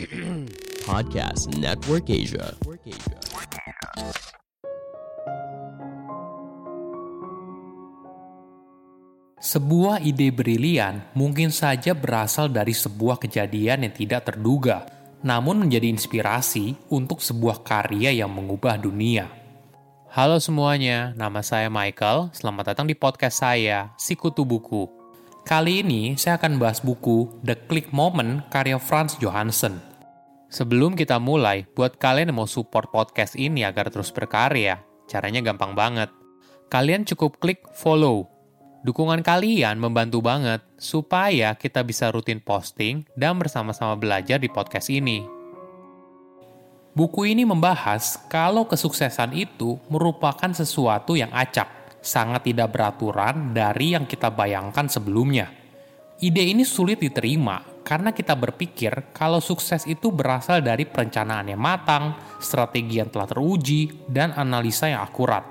Podcast Network Asia. Sebuah ide brilian mungkin saja berasal dari sebuah kejadian yang tidak terduga, namun menjadi inspirasi untuk sebuah karya yang mengubah dunia. Halo semuanya, nama saya Michael. Selamat datang di podcast saya, Sikutu Buku. Kali ini saya akan bahas buku The Click Moment karya Franz Johansson. Sebelum kita mulai, buat kalian yang mau support podcast ini agar terus berkarya, caranya gampang banget. Kalian cukup klik follow Dukungan kalian membantu banget supaya kita bisa rutin posting dan bersama-sama belajar di podcast ini. Buku ini membahas kalau kesuksesan itu merupakan sesuatu yang acak, sangat tidak beraturan dari yang kita bayangkan sebelumnya. Ide ini sulit diterima karena kita berpikir kalau sukses itu berasal dari perencanaan yang matang, strategi yang telah teruji, dan analisa yang akurat.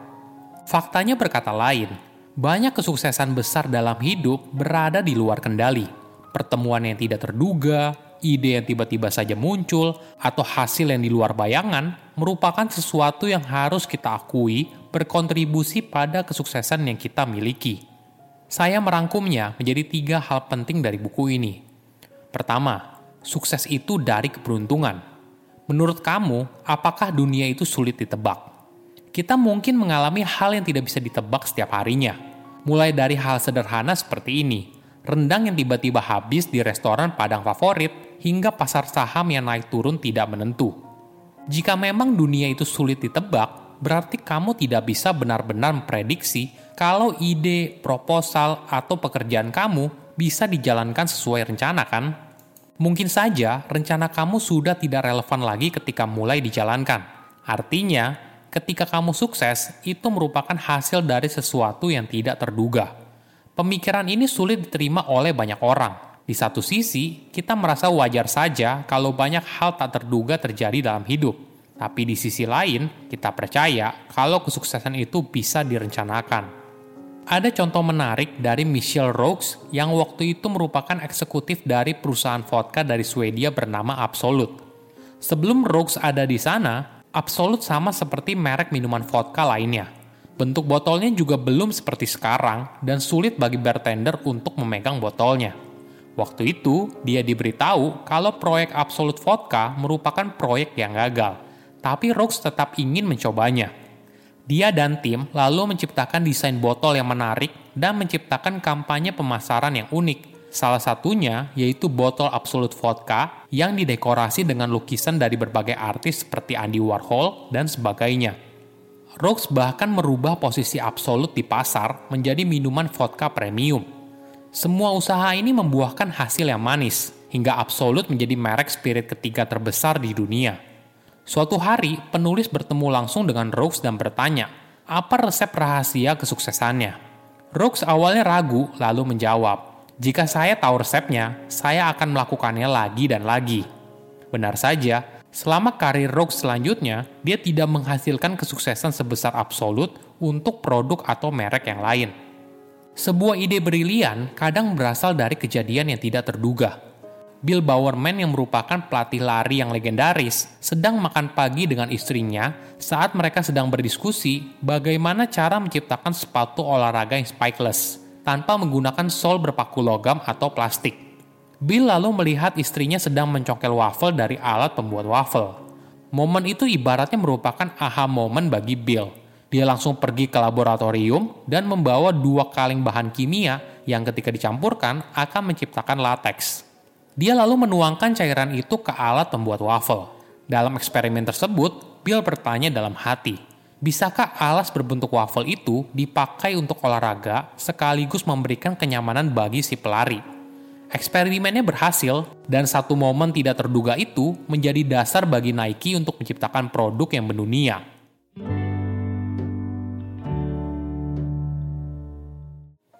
Faktanya berkata lain, banyak kesuksesan besar dalam hidup berada di luar kendali. Pertemuan yang tidak terduga, ide yang tiba-tiba saja muncul, atau hasil yang di luar bayangan merupakan sesuatu yang harus kita akui berkontribusi pada kesuksesan yang kita miliki. Saya merangkumnya menjadi tiga hal penting dari buku ini. Pertama, sukses itu dari keberuntungan. Menurut kamu, apakah dunia itu sulit ditebak? Kita mungkin mengalami hal yang tidak bisa ditebak setiap harinya mulai dari hal sederhana seperti ini, rendang yang tiba-tiba habis di restoran Padang favorit, hingga pasar saham yang naik turun tidak menentu. Jika memang dunia itu sulit ditebak, berarti kamu tidak bisa benar-benar memprediksi kalau ide, proposal, atau pekerjaan kamu bisa dijalankan sesuai rencana kan? Mungkin saja rencana kamu sudah tidak relevan lagi ketika mulai dijalankan. Artinya, ketika kamu sukses, itu merupakan hasil dari sesuatu yang tidak terduga. Pemikiran ini sulit diterima oleh banyak orang. Di satu sisi, kita merasa wajar saja kalau banyak hal tak terduga terjadi dalam hidup. Tapi di sisi lain, kita percaya kalau kesuksesan itu bisa direncanakan. Ada contoh menarik dari Michelle Rokes yang waktu itu merupakan eksekutif dari perusahaan vodka dari Swedia bernama Absolut. Sebelum Rokes ada di sana, Absolut sama seperti merek minuman vodka lainnya. Bentuk botolnya juga belum seperti sekarang dan sulit bagi bartender untuk memegang botolnya. Waktu itu, dia diberitahu kalau proyek Absolut Vodka merupakan proyek yang gagal, tapi Rocks tetap ingin mencobanya. Dia dan tim lalu menciptakan desain botol yang menarik dan menciptakan kampanye pemasaran yang unik, Salah satunya yaitu botol Absolut Vodka yang didekorasi dengan lukisan dari berbagai artis seperti Andy Warhol dan sebagainya. Rocks bahkan merubah posisi Absolut di pasar menjadi minuman vodka premium. Semua usaha ini membuahkan hasil yang manis, hingga Absolut menjadi merek spirit ketiga terbesar di dunia. Suatu hari, penulis bertemu langsung dengan Rocks dan bertanya, apa resep rahasia kesuksesannya? Rocks awalnya ragu, lalu menjawab, jika saya tahu resepnya, saya akan melakukannya lagi dan lagi. Benar saja, selama karir Rogue selanjutnya, dia tidak menghasilkan kesuksesan sebesar absolut untuk produk atau merek yang lain. Sebuah ide brilian kadang berasal dari kejadian yang tidak terduga. Bill Bowerman yang merupakan pelatih lari yang legendaris sedang makan pagi dengan istrinya saat mereka sedang berdiskusi bagaimana cara menciptakan sepatu olahraga yang spikeless tanpa menggunakan sol berpaku logam atau plastik. Bill lalu melihat istrinya sedang mencongkel waffle dari alat pembuat waffle. Momen itu ibaratnya merupakan aha momen bagi Bill. Dia langsung pergi ke laboratorium dan membawa dua kaleng bahan kimia yang ketika dicampurkan akan menciptakan lateks. Dia lalu menuangkan cairan itu ke alat pembuat waffle. Dalam eksperimen tersebut, Bill bertanya dalam hati, Bisakah alas berbentuk waffle itu dipakai untuk olahraga sekaligus memberikan kenyamanan bagi si pelari? Eksperimennya berhasil, dan satu momen tidak terduga itu menjadi dasar bagi Nike untuk menciptakan produk yang mendunia.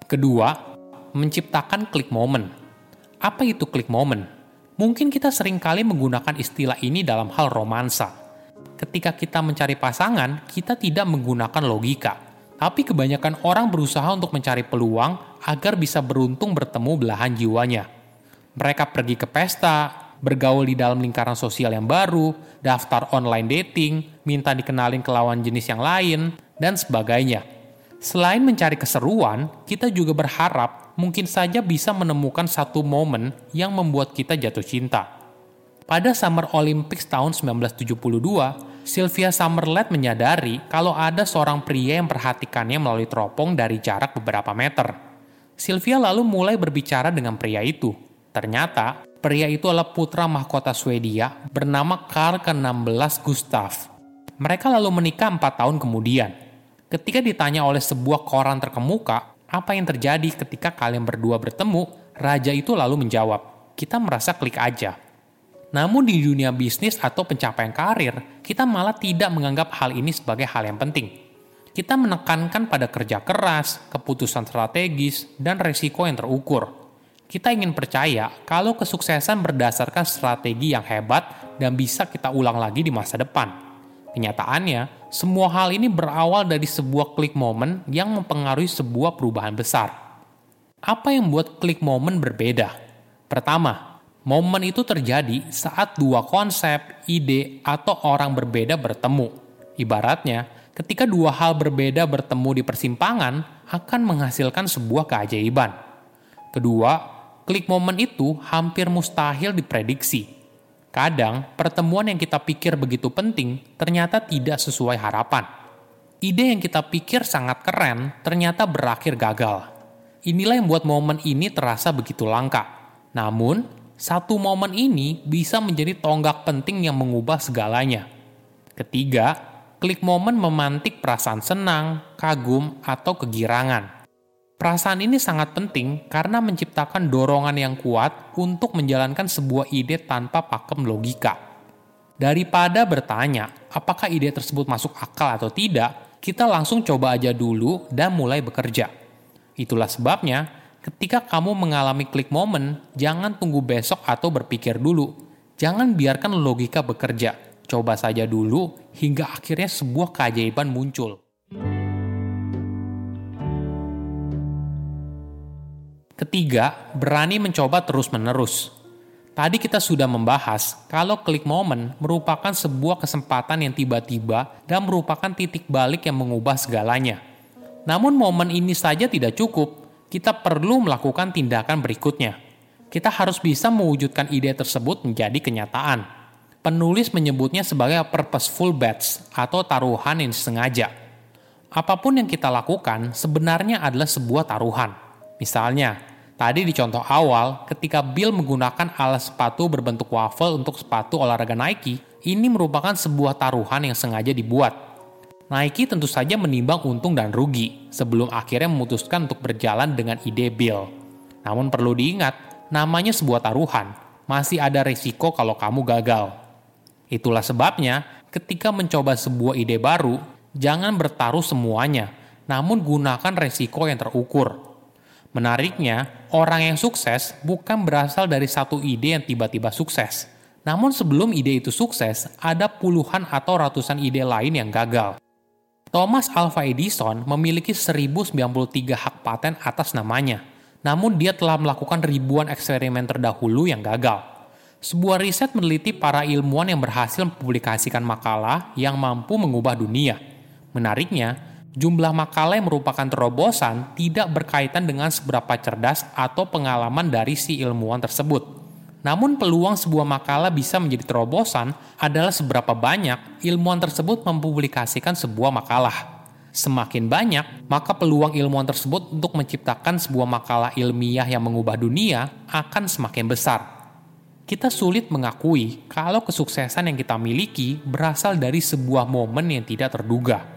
Kedua, menciptakan klik moment. Apa itu klik moment? Mungkin kita sering kali menggunakan istilah ini dalam hal romansa, ketika kita mencari pasangan, kita tidak menggunakan logika. Tapi kebanyakan orang berusaha untuk mencari peluang agar bisa beruntung bertemu belahan jiwanya. Mereka pergi ke pesta, bergaul di dalam lingkaran sosial yang baru, daftar online dating, minta dikenalin ke lawan jenis yang lain, dan sebagainya. Selain mencari keseruan, kita juga berharap mungkin saja bisa menemukan satu momen yang membuat kita jatuh cinta. Pada Summer Olympics tahun 1972, Sylvia Summerlet menyadari kalau ada seorang pria yang perhatikannya melalui teropong dari jarak beberapa meter. Sylvia lalu mulai berbicara dengan pria itu. Ternyata, Pria itu adalah putra mahkota Swedia bernama Karl ke-16 Gustav. Mereka lalu menikah empat tahun kemudian. Ketika ditanya oleh sebuah koran terkemuka, apa yang terjadi ketika kalian berdua bertemu, raja itu lalu menjawab, kita merasa klik aja. Namun di dunia bisnis atau pencapaian karir, kita malah tidak menganggap hal ini sebagai hal yang penting. Kita menekankan pada kerja keras, keputusan strategis, dan resiko yang terukur kita ingin percaya kalau kesuksesan berdasarkan strategi yang hebat dan bisa kita ulang lagi di masa depan. Kenyataannya, semua hal ini berawal dari sebuah klik momen yang mempengaruhi sebuah perubahan besar. Apa yang membuat klik momen berbeda? Pertama, momen itu terjadi saat dua konsep, ide, atau orang berbeda bertemu. Ibaratnya, ketika dua hal berbeda bertemu di persimpangan, akan menghasilkan sebuah keajaiban. Kedua, klik momen itu hampir mustahil diprediksi. Kadang, pertemuan yang kita pikir begitu penting ternyata tidak sesuai harapan. Ide yang kita pikir sangat keren ternyata berakhir gagal. Inilah yang membuat momen ini terasa begitu langka. Namun, satu momen ini bisa menjadi tonggak penting yang mengubah segalanya. Ketiga, klik momen memantik perasaan senang, kagum, atau kegirangan. Perasaan ini sangat penting karena menciptakan dorongan yang kuat untuk menjalankan sebuah ide tanpa pakem logika. Daripada bertanya apakah ide tersebut masuk akal atau tidak, kita langsung coba aja dulu dan mulai bekerja. Itulah sebabnya, ketika kamu mengalami klik momen, jangan tunggu besok atau berpikir dulu. Jangan biarkan logika bekerja. Coba saja dulu hingga akhirnya sebuah keajaiban muncul. Ketiga, berani mencoba terus-menerus. Tadi kita sudah membahas kalau klik momen merupakan sebuah kesempatan yang tiba-tiba dan merupakan titik balik yang mengubah segalanya. Namun momen ini saja tidak cukup, kita perlu melakukan tindakan berikutnya. Kita harus bisa mewujudkan ide tersebut menjadi kenyataan. Penulis menyebutnya sebagai purposeful bets atau taruhan yang sengaja. Apa pun yang kita lakukan sebenarnya adalah sebuah taruhan. Misalnya, tadi di contoh awal, ketika Bill menggunakan alas sepatu berbentuk waffle untuk sepatu olahraga Nike, ini merupakan sebuah taruhan yang sengaja dibuat. Nike tentu saja menimbang untung dan rugi sebelum akhirnya memutuskan untuk berjalan dengan ide Bill. Namun perlu diingat, namanya sebuah taruhan, masih ada risiko kalau kamu gagal. Itulah sebabnya, ketika mencoba sebuah ide baru, jangan bertaruh semuanya, namun gunakan resiko yang terukur Menariknya, orang yang sukses bukan berasal dari satu ide yang tiba-tiba sukses. Namun sebelum ide itu sukses, ada puluhan atau ratusan ide lain yang gagal. Thomas Alva Edison memiliki 1093 hak paten atas namanya. Namun dia telah melakukan ribuan eksperimen terdahulu yang gagal. Sebuah riset meneliti para ilmuwan yang berhasil mempublikasikan makalah yang mampu mengubah dunia. Menariknya, jumlah makalah yang merupakan terobosan tidak berkaitan dengan seberapa cerdas atau pengalaman dari si ilmuwan tersebut. Namun peluang sebuah makalah bisa menjadi terobosan adalah seberapa banyak ilmuwan tersebut mempublikasikan sebuah makalah. Semakin banyak, maka peluang ilmuwan tersebut untuk menciptakan sebuah makalah ilmiah yang mengubah dunia akan semakin besar. Kita sulit mengakui kalau kesuksesan yang kita miliki berasal dari sebuah momen yang tidak terduga